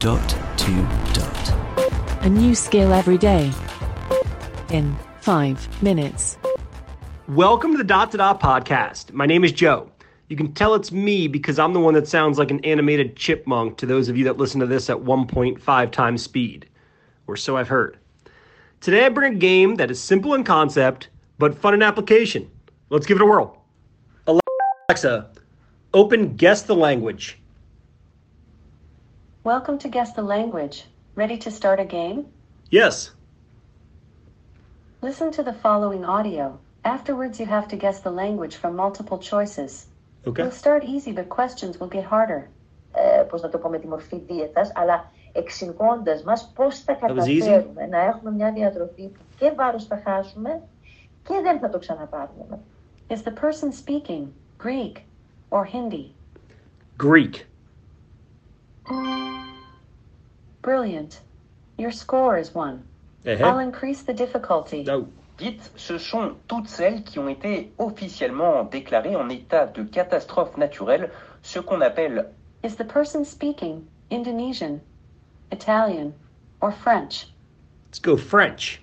Dot to dot. A new skill every day. In five minutes. Welcome to the Dot to Dot podcast. My name is Joe. You can tell it's me because I'm the one that sounds like an animated chipmunk to those of you that listen to this at 1.5 times speed, or so I've heard. Today I bring a game that is simple in concept but fun in application. Let's give it a whirl. Alexa, open Guess the Language. Welcome to Guess the Language. Ready to start a game? Yes. Listen to the following audio. Afterwards, you have to guess the language from multiple choices. Okay. We'll start easy, but questions will get harder. ε, πώς να το πω, με τη μορφή δίαιτας, αλλά εξηγώντα μας πώς θα was easy. καταφέρουμε να έχουμε μια διατροφή που και βάρος θα χάσουμε και δεν θα το ξαναπάρουμε. Is the person speaking Greek or Hindi? Greek. Brilliant. Your score is one. Eh, I'll increase the difficulty. Oh. Dites, ce sont toutes celles qui ont été officiellement déclarées en état de catastrophe naturelle, ce qu'on appelle Is the person speaking Indonesian, Italian, or French? Let's go French.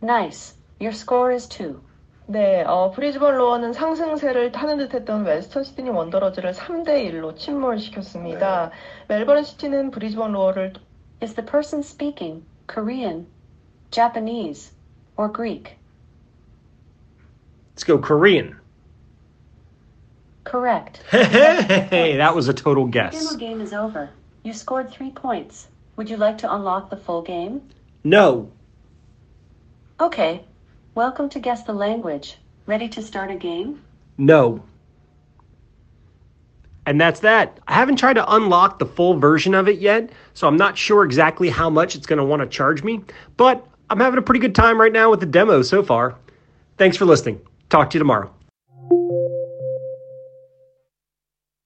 Nice. Your score is two. 네, 어, 브리즈번 로어는 상승세를 타는 듯했던 웨스턴 시드니 원더러즈를 3대 1로 침몰시켰습니다. 멜버른 시티는 브리즈번 로어를 Is the person speaking Korean, Japanese, or Greek? Let's go Korean. Correct. Hey, that was a total The guess. demo game is over. You scored three points. Would you like to unlock the full game? No. Okay. Welcome to Guess the Language. Ready to start a game? No. And that's that. I haven't tried to unlock the full version of it yet, so I'm not sure exactly how much it's going to want to charge me, but I'm having a pretty good time right now with the demo so far. Thanks for listening. Talk to you tomorrow.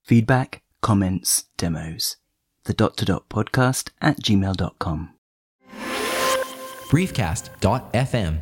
Feedback, comments, demos. The dot to dot podcast at gmail.com. briefcast.fm